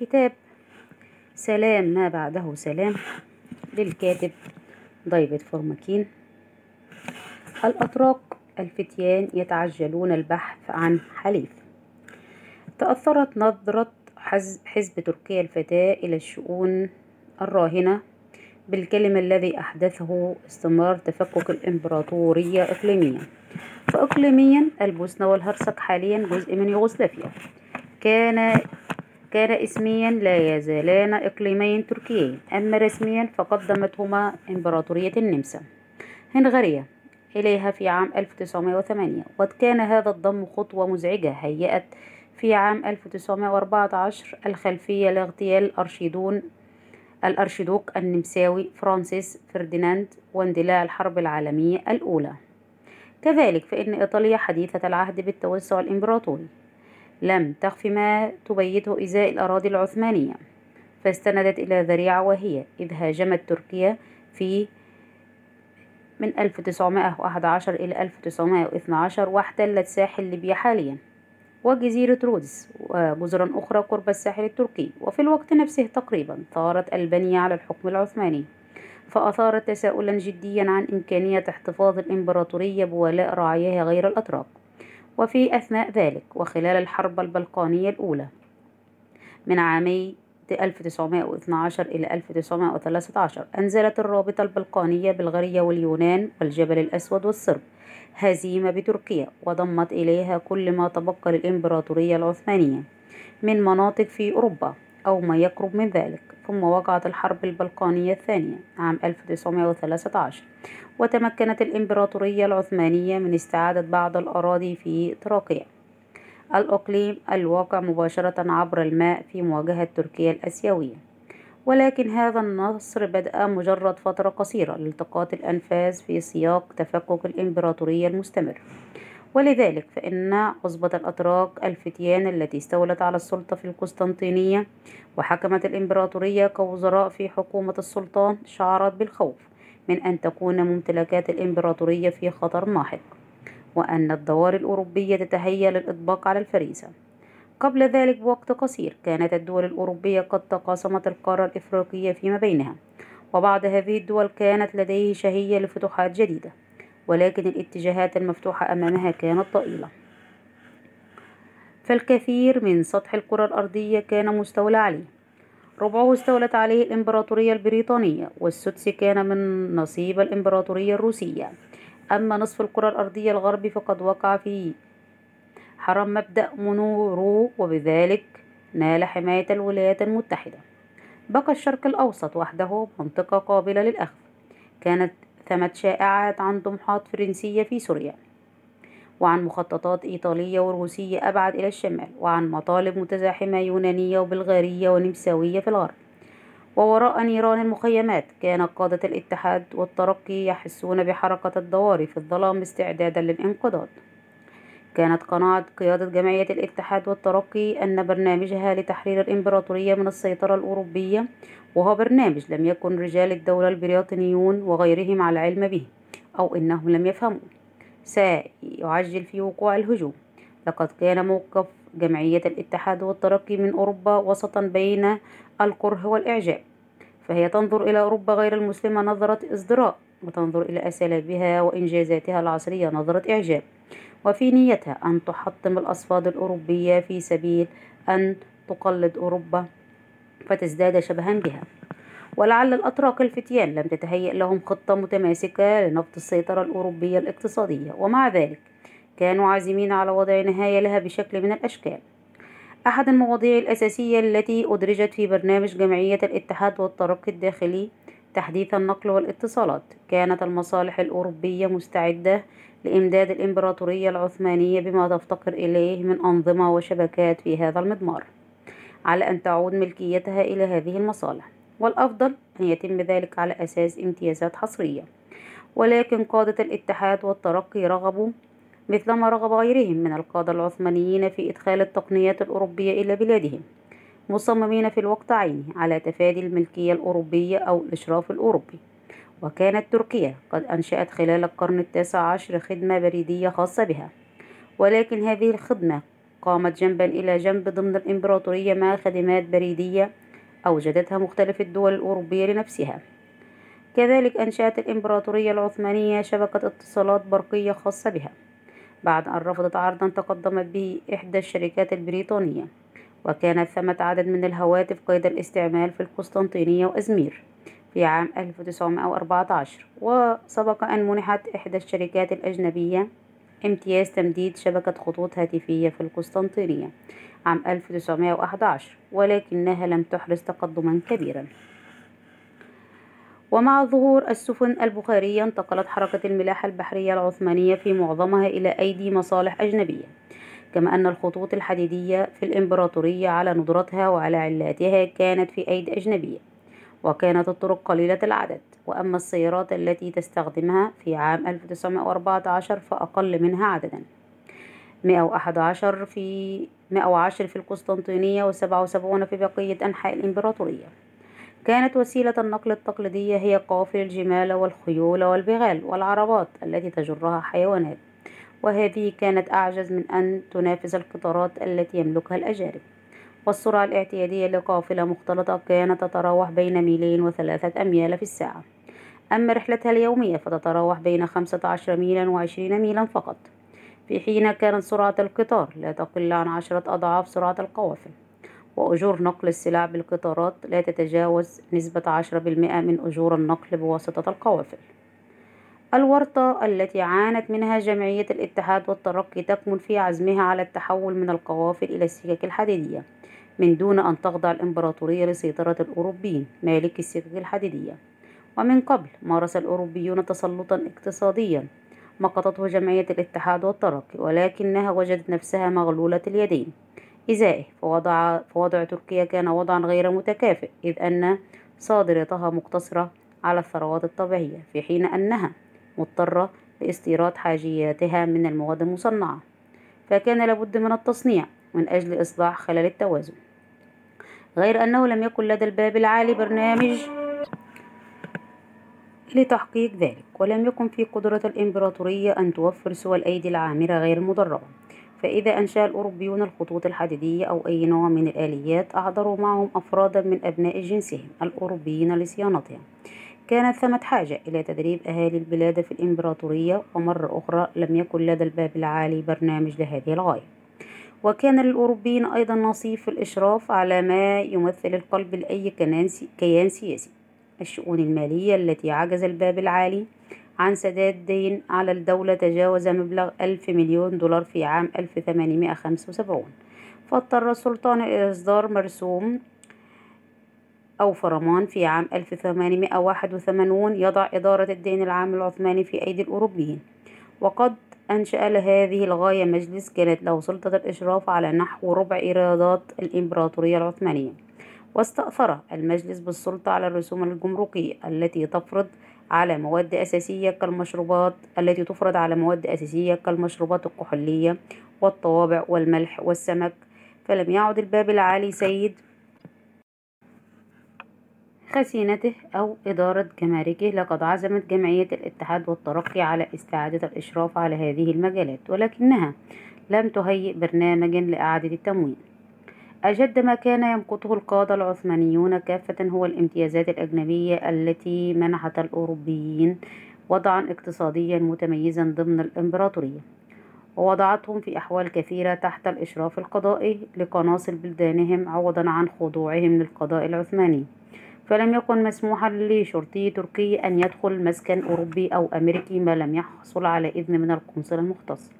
كتاب سلام ما بعده سلام للكاتب ديفيد فرومكين. الأتراك الفتيان يتعجلون البحث عن حليف. تأثرت نظرة حز- حزب تركيا الفتاة إلى الشؤون الراهنة بالكلم الذي أحدثه استمرار تفكك الإمبراطورية إقليميا. فإقليميا البوسنة والهرسك حاليا جزء من يوغوسلافيا. كان كان اسميا لا يزالان إقليمين تركيين. أما رسميا فقد ضمتهما إمبراطورية النمسا. هنغاريا إليها في عام 1908 وقد كان هذا الضم خطوة مزعجة هيأت في عام 1914 الخلفية لاغتيال الأرشيدون الأرشيدوك النمساوي فرانسيس فرديناند واندلاع الحرب العالمية الأولى. كذلك فإن إيطاليا حديثة العهد بالتوسع الإمبراطوري. لم تخف ما تبيته إزاء الأراضي العثمانية. فاستندت إلى ذريعة وهي إذ هاجمت تركيا في من 1911 إلى 1912 واحتلت ساحل ليبيا حاليا. وجزيرة رودز وجزرا أخرى قرب الساحل التركي. وفي الوقت نفسه تقريبا ثارت ألبانيا على الحكم العثماني. فأثارت تساؤلا جديا عن إمكانية احتفاظ الإمبراطورية بولاء رعاياها غير الأتراك. وفي أثناء ذلك وخلال الحرب البلقانية الأولى من عامي 1912 إلى 1913 أنزلت الرابطة البلقانية بلغاريا واليونان والجبل الأسود والصرب هزيمة بتركيا وضمت إليها كل ما تبقى للإمبراطورية العثمانية من مناطق في أوروبا أو ما يقرب من ذلك ثم وقعت الحرب البلقانية الثانية عام 1913 وتمكنت الإمبراطورية العثمانية من استعادة بعض الأراضي في تراكيا الإقليم الواقع مباشرة عبر الماء في مواجهة تركيا الآسيوية. ولكن هذا النصر بدأ مجرد فترة قصيرة لالتقاط الأنفاس في سياق تفكك الإمبراطورية المستمر. ولذلك فإن عصبة الأتراك الفتيان التي استولت على السلطة في القسطنطينية وحكمت الإمبراطورية كوزراء في حكومة السلطان شعرت بالخوف من أن تكون ممتلكات الإمبراطورية في خطر ماحق وأن الدوار الأوروبية تتهيأ للإطباق على الفريسة. قبل ذلك بوقت قصير كانت الدول الأوروبية قد تقاسمت القارة الإفريقية فيما بينها وبعض هذه الدول كانت لديه شهية لفتوحات جديدة. ولكن الاتجاهات المفتوحة أمامها كانت ضئيلة فالكثير من سطح الكرة الأرضية كان مستولى عليه. ربعه استولت عليه الإمبراطورية البريطانية والسدس كان من نصيب الإمبراطورية الروسية. أما نصف الكرة الأرضية الغربي فقد وقع في حرم مبدأ مونورو وبذلك نال حماية الولايات المتحدة. بقى الشرق الأوسط وحده منطقة قابلة للأخذ. كانت ثمة شائعات عن طموحات فرنسية في سوريا. وعن مخططات إيطالية وروسية أبعد إلى الشمال. وعن مطالب متزاحمة يونانية وبلغارية ونمساوية في الغرب. ووراء نيران المخيمات كان قادة الاتحاد والترقي يحسون بحركة الضواري في الظلام استعدادا للانقضاض. كانت قناعة قيادة جمعية الاتحاد والترقي أن برنامجها لتحرير الإمبراطورية من السيطرة الأوروبية وهو برنامج لم يكن رجال الدولة البريطانيون وغيرهم على علم به أو إنهم لم يفهموا سيعجل في وقوع الهجوم. لقد كان موقف جمعية الاتحاد والترقي من أوروبا وسطا بين الكره والإعجاب. فهي تنظر إلى أوروبا غير المسلمة نظرة ازدراء وتنظر إلى أساليبها وإنجازاتها العصرية نظرة إعجاب. وفي نيتها أن تحطم الأصفاد الأوروبية في سبيل أن تقلد أوروبا فتزداد شبها بها. ولعل الأتراك الفتيان لم تتهيأ لهم خطة متماسكة لنفض السيطرة الأوروبية الاقتصادية. ومع ذلك كانوا عازمين على وضع نهاية لها بشكل من الأشكال. أحد المواضيع الأساسية التي أدرجت في برنامج جمعية الاتحاد والترقي الداخلي تحديث النقل والاتصالات. كانت المصالح الأوروبية مستعدة لإمداد الإمبراطورية العثمانية بما تفتقر إليه من أنظمة وشبكات في هذا المضمار على أن تعود ملكيتها إلى هذه المصالح. والأفضل أن يتم ذلك على أساس امتيازات حصرية. ولكن قادة الاتحاد والترقي رغبوا مثلما رغب غيرهم من القادة العثمانيين في إدخال التقنيات الأوروبية إلى بلادهم مصممين في الوقت عينه على تفادي الملكية الأوروبية أو الإشراف الأوروبي. وكانت تركيا قد أنشأت خلال القرن التاسع عشر خدمة بريدية خاصة بها. ولكن هذه الخدمة قامت جنبا إلى جنب ضمن الإمبراطورية مع خدمات بريدية أوجدتها مختلف الدول الأوروبية لنفسها. كذلك أنشأت الإمبراطورية العثمانية شبكة اتصالات برقية خاصة بها. بعد أن رفضت عرضا تقدمت به إحدى الشركات البريطانية وكانت ثمة عدد من الهواتف قيد الاستعمال في القسطنطينية وأزمير. في عام 1914 وسبق أن منحت إحدى الشركات الأجنبية امتياز تمديد شبكة خطوط هاتفية في القسطنطينية عام 1911 ولكنها لم تحرز تقدما كبيرا. ومع ظهور السفن البخارية انتقلت حركة الملاحة البحرية العثمانية في معظمها إلى أيدي مصالح أجنبية كما أن الخطوط الحديدية في الإمبراطورية على ندرتها وعلى علاتها كانت في أيدي أجنبية. وكانت الطرق قليلة العدد. وأما السيارات التي تستخدمها في عام 1914 فأقل منها عددا. 111 في 110 في القسطنطينية و77 في بقية أنحاء الإمبراطورية. كانت وسيلة النقل التقليدية هي قوافل الجمال والخيول والبغال والعربات التي تجرها حيوانات. وهذه كانت أعجز من أن تنافس القطارات التي يملكها الأجانب. والسرعة الاعتيادية لقافلة مختلطة كانت تتراوح بين ميلين وثلاثة أميال في الساعة. أما رحلتها اليومية فتتراوح بين خمسة عشر ميلا وعشرين ميلا فقط في حين كانت سرعة القطار لا تقل عن عشرة أضعاف سرعة القوافل. وأجور نقل السلع بالقطارات لا تتجاوز نسبة عشرة بالمئة من أجور النقل بواسطة القوافل. الورطة التي عانت منها جمعية الاتحاد والترقي تكمن في عزمها على التحول من القوافل إلى السكك الحديدية. من دون أن تخضع الإمبراطورية لسيطرة الأوروبيين مالك السكك الحديدية. ومن قبل مارس الأوروبيون تسلطا اقتصاديا مقتته جمعية الاتحاد والترقي ولكنها وجدت نفسها مغلولة اليدين. إزائه فوضع, فوضع تركيا كان وضعا غير متكافئ إذ أن صادرتها مقتصرة على الثروات الطبيعية في حين أنها مضطرة لاستيراد حاجياتها من المواد المصنعة. فكان لابد من التصنيع من أجل إصلاح خلل التوازن. غير أنه لم يكن لدى الباب العالي برنامج لتحقيق ذلك ولم يكن في قدرة الإمبراطورية أن توفر سوى الأيدي العامرة غير المدربة. فإذا أنشأ الأوروبيون الخطوط الحديدية أو أي نوع من الآليات أحضروا معهم أفرادا من أبناء جنسهم الأوروبيين لصيانتها كانت ثمة حاجة إلى تدريب أهالي البلاد في الإمبراطورية ومرة أخرى لم يكن لدى الباب العالي برنامج لهذه الغاية. وكان للأوروبيين أيضا نصيب في الإشراف على ما يمثل القلب لأي كيان سياسي. الشؤون المالية التي عجز الباب العالي عن سداد دين على الدولة تجاوز مبلغ ألف مليون دولار في عام 1875 فاضطر السلطان إلى إصدار مرسوم أو فرمان في عام 1881 يضع إدارة الدين العام العثماني في أيدي الأوروبيين. وقد أنشأ لهذه الغاية مجلس كانت له سلطة الإشراف على نحو ربع إيرادات الإمبراطورية العثمانية. واستأثر المجلس بالسلطة على الرسوم الجمركية التي تفرض على مواد أساسية كالمشروبات التي تفرض على مواد أساسية كالمشروبات الكحولية والطوابع والملح والسمك. فلم يعد الباب العالي سيد خزينته أو إدارة جماركه لقد عزمت جمعية الاتحاد والترقي على استعادة الإشراف على هذه المجالات ولكنها لم تهيئ برنامجا لإعادة التموين أجد ما كان يمقته القادة العثمانيون كافة هو الامتيازات الأجنبية التي منحت الأوروبيين وضعا اقتصاديا متميزا ضمن الإمبراطورية ووضعتهم في أحوال كثيرة تحت الإشراف القضائي لقناصل بلدانهم عوضا عن خضوعهم للقضاء العثماني. فلم يكن مسموحا لشرطي تركي أن يدخل مسكن أوروبي أو أمريكي ما لم يحصل على إذن من القنصل المختص.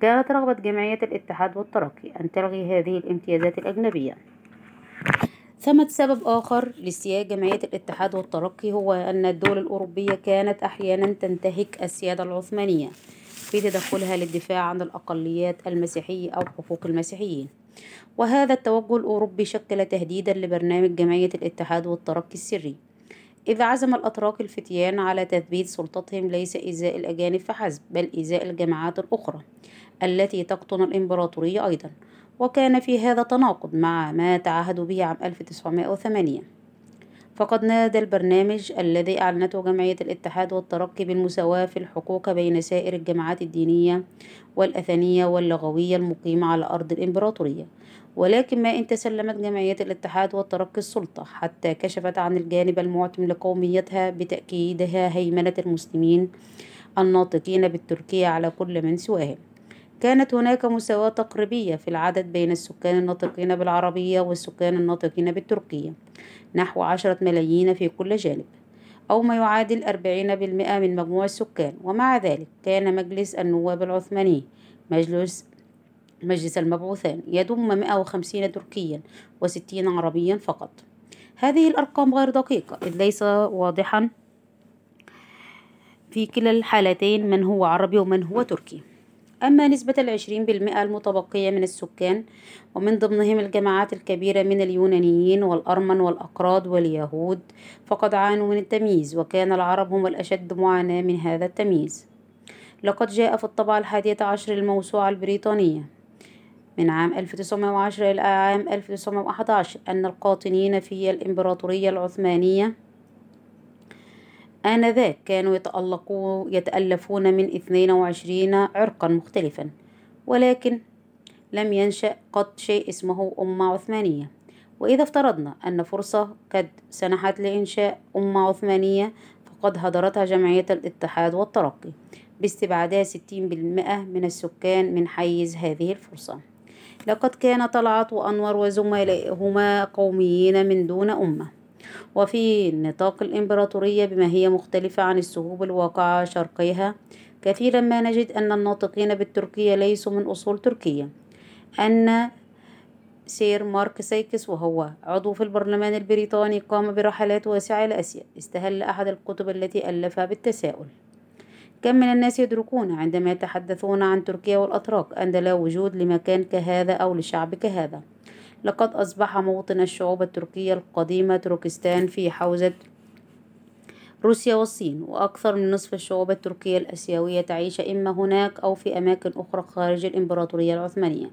كانت رغبة جمعية الاتحاد والترقي أن تلغي هذه الامتيازات الأجنبية. ثمة سبب آخر لاستياء جمعية الاتحاد والترقي هو أن الدول الأوروبية كانت أحيانا تنتهك السيادة العثمانية في تدخلها للدفاع عن الأقليات المسيحية أو حقوق المسيحيين. وهذا التوجه الأوروبي شكل تهديدا لبرنامج جمعية الاتحاد والترقي السري. إذ عزم الأتراك الفتيان على تثبيت سلطتهم ليس إزاء الأجانب فحسب بل إزاء الجماعات الأخرى التي تقطن الإمبراطورية أيضا. وكان في هذا تناقض مع ما تعهدوا به عام 1908 فقد نادى البرنامج الذي أعلنته جمعية الاتحاد والترقي بالمساواة في الحقوق بين سائر الجماعات الدينية والأثنية واللغوية المقيمة على أرض الإمبراطورية. ولكن ما إن تسلمت جمعية الاتحاد والترقي السلطة حتى كشفت عن الجانب المعتم لقوميتها بتأكيدها هيمنة المسلمين الناطقين بالتركية على كل من سواهم. كانت هناك مساواة تقريبية في العدد بين السكان الناطقين بالعربية والسكان الناطقين بالتركية نحو عشرة ملايين في كل جانب أو ما يعادل أربعين بالمئة من مجموع السكان. ومع ذلك كان مجلس النواب العثماني مجلس مجلس المبعوثان يضم 150 تركيا وستين عربيا فقط. هذه الأرقام غير دقيقة إذ ليس واضحا في كلا الحالتين من هو عربي ومن هو تركي. أما نسبة العشرين بالمئة المتبقية من السكان ومن ضمنهم الجماعات الكبيرة من اليونانيين والأرمن والأكراد واليهود فقد عانوا من التمييز وكان العرب هم الأشد معاناة من هذا التمييز. لقد جاء في الطبعة الحادية عشر للموسوعة البريطانية. من عام 1910 إلى عام 1911 أن القاطنين في الإمبراطورية العثمانية آنذاك كانوا يتألفون من 22 عرقا مختلفا. ولكن لم ينشأ قط شيء اسمه أمة عثمانية. وإذا افترضنا أن فرصة قد سنحت لإنشاء أمة عثمانية فقد هدرتها جمعية الاتحاد والترقي باستبعادها 60% من السكان من حيز هذه الفرصة. لقد كان طلعت وأنور وزملائهما قوميين من دون أمة. وفي نطاق الإمبراطورية بما هي مختلفة عن السهوب الواقعة شرقيها كثيرا ما نجد أن الناطقين بالتركية ليسوا من أصول تركية أن سير مارك سايكس وهو عضو في البرلمان البريطاني قام برحلات واسعة إلى آسيا استهل أحد الكتب التي ألفها بالتساؤل. كم من الناس يدركون عندما يتحدثون عن تركيا والأتراك أن لا وجود لمكان كهذا أو لشعب كهذا؟ لقد أصبح موطن الشعوب التركية القديمة تركستان في حوزة روسيا والصين وأكثر من نصف الشعوب التركية الآسيوية تعيش إما هناك أو في أماكن أخرى خارج الإمبراطورية العثمانية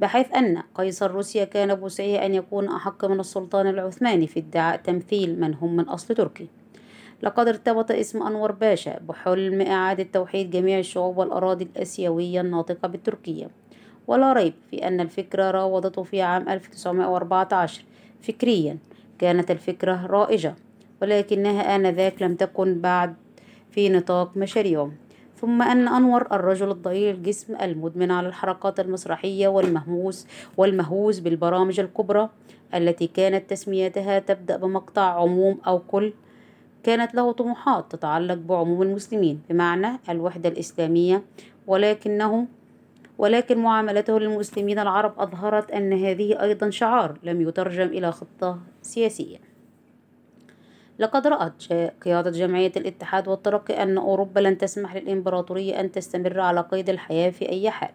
بحيث أن قيصر روسيا كان بوسعه أن يكون أحق من السلطان العثماني في ادعاء تمثيل من هم من أصل تركي. لقد ارتبط اسم أنور باشا بحلم إعادة توحيد جميع الشعوب والأراضي الآسيوية الناطقة بالتركية. ولا ريب في أن الفكرة راودته في عام 1914 فكريا كانت الفكرة رائجة ولكنها آنذاك لم تكن بعد في نطاق مشاريعه. ثم أن أنور الرجل الضئيل الجسم المدمن على الحركات المسرحية والمهووس والمهووس بالبرامج الكبرى التي كانت تسميتها تبدأ بمقطع عموم أو كل كانت له طموحات تتعلق بعموم المسلمين بمعنى الوحدة الإسلامية ولكنه ولكن معاملته للمسلمين العرب أظهرت أن هذه أيضا شعار لم يترجم إلى خطة سياسية. لقد رأت قيادة جمعية الاتحاد والترقي أن أوروبا لن تسمح للإمبراطورية أن تستمر على قيد الحياة في أي حال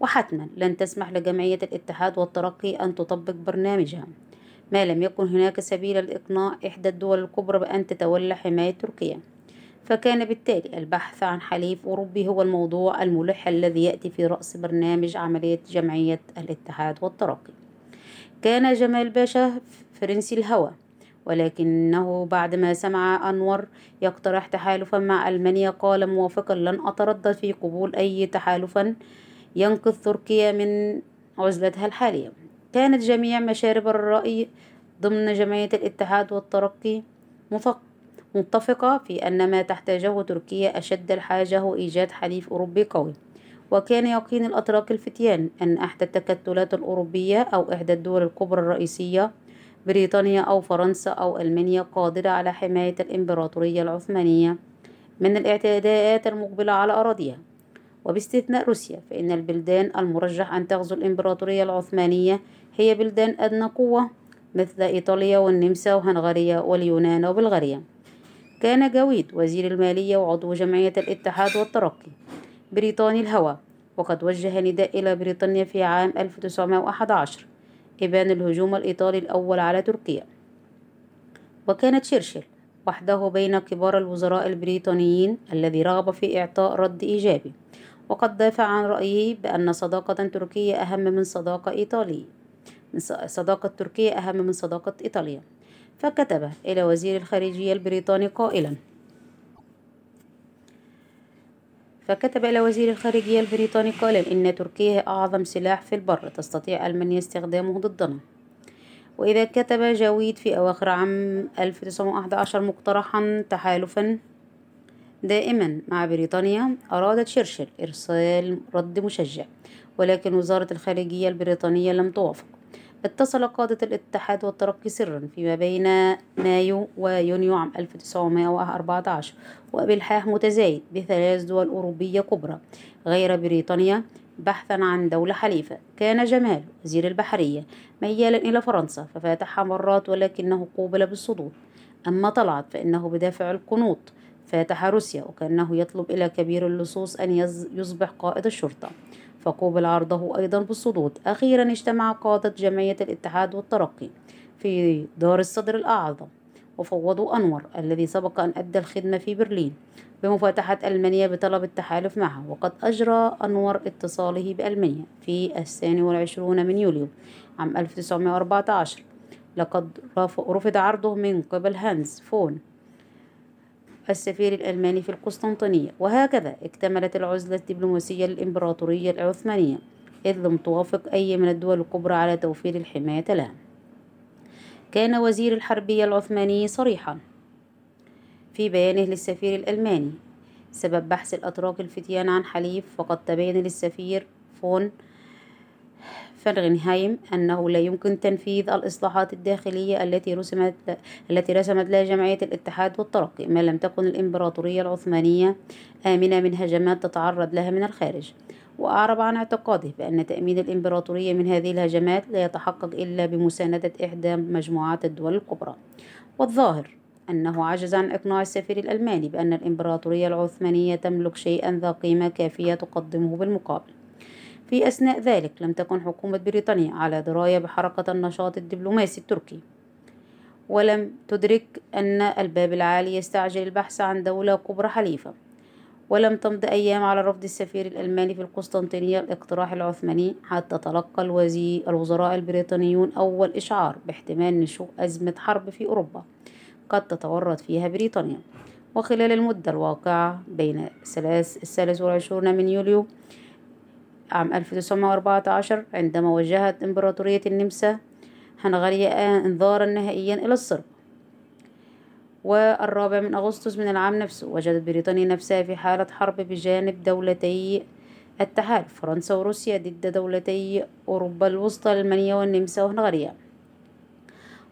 وحتما لن تسمح لجمعية الاتحاد والترقي أن تطبق برنامجها. ما لم يكن هناك سبيل لإقناع إحدى الدول الكبرى بأن تتولى حماية تركيا. فكان بالتالي البحث عن حليف أوروبي هو الموضوع الملح الذي يأتي في رأس برنامج عملية جمعية الاتحاد والترقي. كان جمال باشا فرنسي الهوى ولكنه بعدما سمع أنور يقترح تحالفا مع ألمانيا قال موافقا لن أتردد في قبول أي تحالفا ينقذ تركيا من عزلتها الحالية. كانت جميع مشارب الرأي ضمن جمعية الاتحاد والترقي متفقة في أن ما تحتاجه تركيا أشد الحاجة هو إيجاد حليف أوروبي قوي. وكان يقين الأتراك الفتيان أن إحدى التكتلات الأوروبية أو إحدى الدول الكبرى الرئيسية بريطانيا أو فرنسا أو ألمانيا قادرة على حماية الإمبراطورية العثمانية من الاعتداءات المقبلة على أراضيها. وباستثناء روسيا فإن البلدان المرجح أن تغزو الإمبراطورية العثمانية هي بلدان أدنى قوة مثل إيطاليا والنمسا وهنغاريا واليونان وبلغاريا. كان جويد وزير المالية وعضو جمعية الاتحاد والترقي بريطاني الهوى وقد وجه نداء إلى بريطانيا في عام 1911 إبان الهجوم الإيطالي الأول على تركيا. وكان تشرشل وحده بين كبار الوزراء البريطانيين الذي رغب في إعطاء رد إيجابي وقد دافع عن رأيه بأن صداقة تركية أهم من صداقة إيطالية صداقة تركيا أهم من صداقة إيطاليا. فكتب إلى وزير الخارجية البريطاني قائلا. فكتب إلى وزير الخارجية البريطاني قائلا إن تركيا أعظم سلاح في البر تستطيع ألمانيا استخدامه ضدنا. وإذا كتب جاويد في أواخر عام 1911 مقترحا تحالفا دائما مع بريطانيا أراد تشرشل إرسال رد مشجع ولكن وزارة الخارجية البريطانية لم توافق. اتصل قادة الاتحاد والترقي سرا فيما بين مايو ويونيو عام 1914 وبالحاح متزايد بثلاث دول أوروبية كبرى. غير بريطانيا بحثا عن دولة حليفة. كان جمال وزير البحرية ميالا إلى فرنسا ففاتحها مرات ولكنه قوبل بالصدود. أما طلعت فإنه بدافع القنوط. فاتح روسيا وكأنه يطلب إلى كبير اللصوص أن يصبح قائد الشرطة. فقوبل عرضه أيضا بالصدود. أخيرا اجتمع قادة جمعية الاتحاد والترقي في دار الصدر الأعظم وفوضوا أنور الذي سبق أن أدى الخدمة في برلين بمفاتحة ألمانيا بطلب التحالف معه. وقد أجرى أنور اتصاله بألمانيا في الثاني والعشرون من يوليو عام 1914 لقد رفض عرضه من قبل هانز فون. السفير الألماني في القسطنطينية. وهكذا اكتملت العزلة الدبلوماسية للإمبراطورية العثمانية إذ لم توافق أي من الدول الكبرى على توفير الحماية لها. كان وزير الحربية العثماني صريحا في بيانه للسفير الألماني سبب بحث الأتراك الفتيان عن حليف فقد تبين للسفير فون فرغنهايم أنه لا يمكن تنفيذ الإصلاحات الداخلية التي رسمت التي رسمت لها جمعية الاتحاد والترقي ما لم تكن الإمبراطورية العثمانية آمنة من هجمات تتعرض لها من الخارج. وأعرب عن اعتقاده بأن تأمين الإمبراطورية من هذه الهجمات لا يتحقق إلا بمساندة إحدى مجموعات الدول الكبرى. والظاهر أنه عجز عن إقناع السفير الألماني بأن الإمبراطورية العثمانية تملك شيئا ذا قيمة كافية تقدمه بالمقابل. في أثناء ذلك لم تكن حكومة بريطانيا على دراية بحركة النشاط الدبلوماسي التركي ولم تدرك أن الباب العالي يستعجل البحث عن دولة كبرى حليفة ولم تمض أيام على رفض السفير الألماني في القسطنطينية الاقتراح العثماني حتى تلقى الوزير الوزراء البريطانيون أول إشعار باحتمال نشوء أزمة حرب في أوروبا قد تتورط فيها بريطانيا. وخلال المدة الواقعة بين الثالث والعشرون من يوليو عام 1914 عندما وجهت إمبراطورية النمسا هنغاريا إنذارا نهائيا إلى الصرب. والرابع من أغسطس من العام نفسه وجدت بريطانيا نفسها في حالة حرب بجانب دولتي التحالف فرنسا وروسيا ضد دولتي أوروبا الوسطى ألمانيا والنمسا وهنغاريا.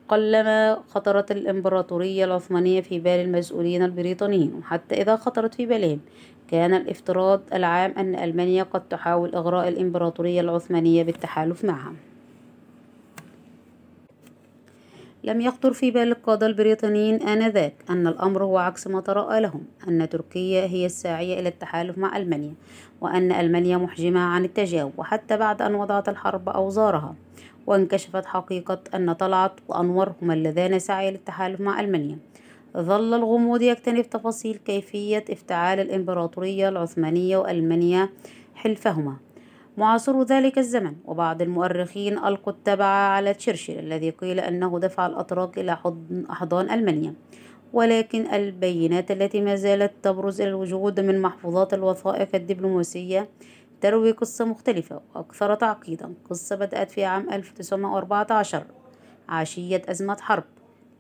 قلما خطرت الإمبراطورية العثمانية في بال المسؤولين البريطانيين وحتى إذا خطرت في بالهم كان الافتراض العام أن ألمانيا قد تحاول إغراء الإمبراطورية العثمانية بالتحالف معها. لم يخطر في بال القادة البريطانيين آنذاك أن الأمر هو عكس ما ترأى لهم أن تركيا هي الساعية إلى التحالف مع ألمانيا وأن ألمانيا محجمة عن التجاوب وحتى بعد أن وضعت الحرب أوزارها. وانكشفت حقيقة أن طلعت وأنور هما اللذان سعيا للتحالف مع ألمانيا. ظل الغموض يكتنف تفاصيل كيفية افتعال الإمبراطورية العثمانية وألمانيا حلفهما. معاصر ذلك الزمن وبعض المؤرخين ألقوا التبع على تشرشل الذي قيل أنه دفع الأتراك إلى أحضان ألمانيا. ولكن البينات التي ما زالت تبرز إلى الوجود من محفوظات الوثائق الدبلوماسية تروي قصة مختلفة وأكثر تعقيدا قصة بدأت في عام 1914 عشية أزمة حرب.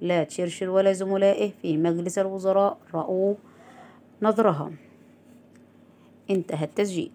لا تشرشل ولا زملائه في مجلس الوزراء رأوا نظرها. انتهى التسجيل.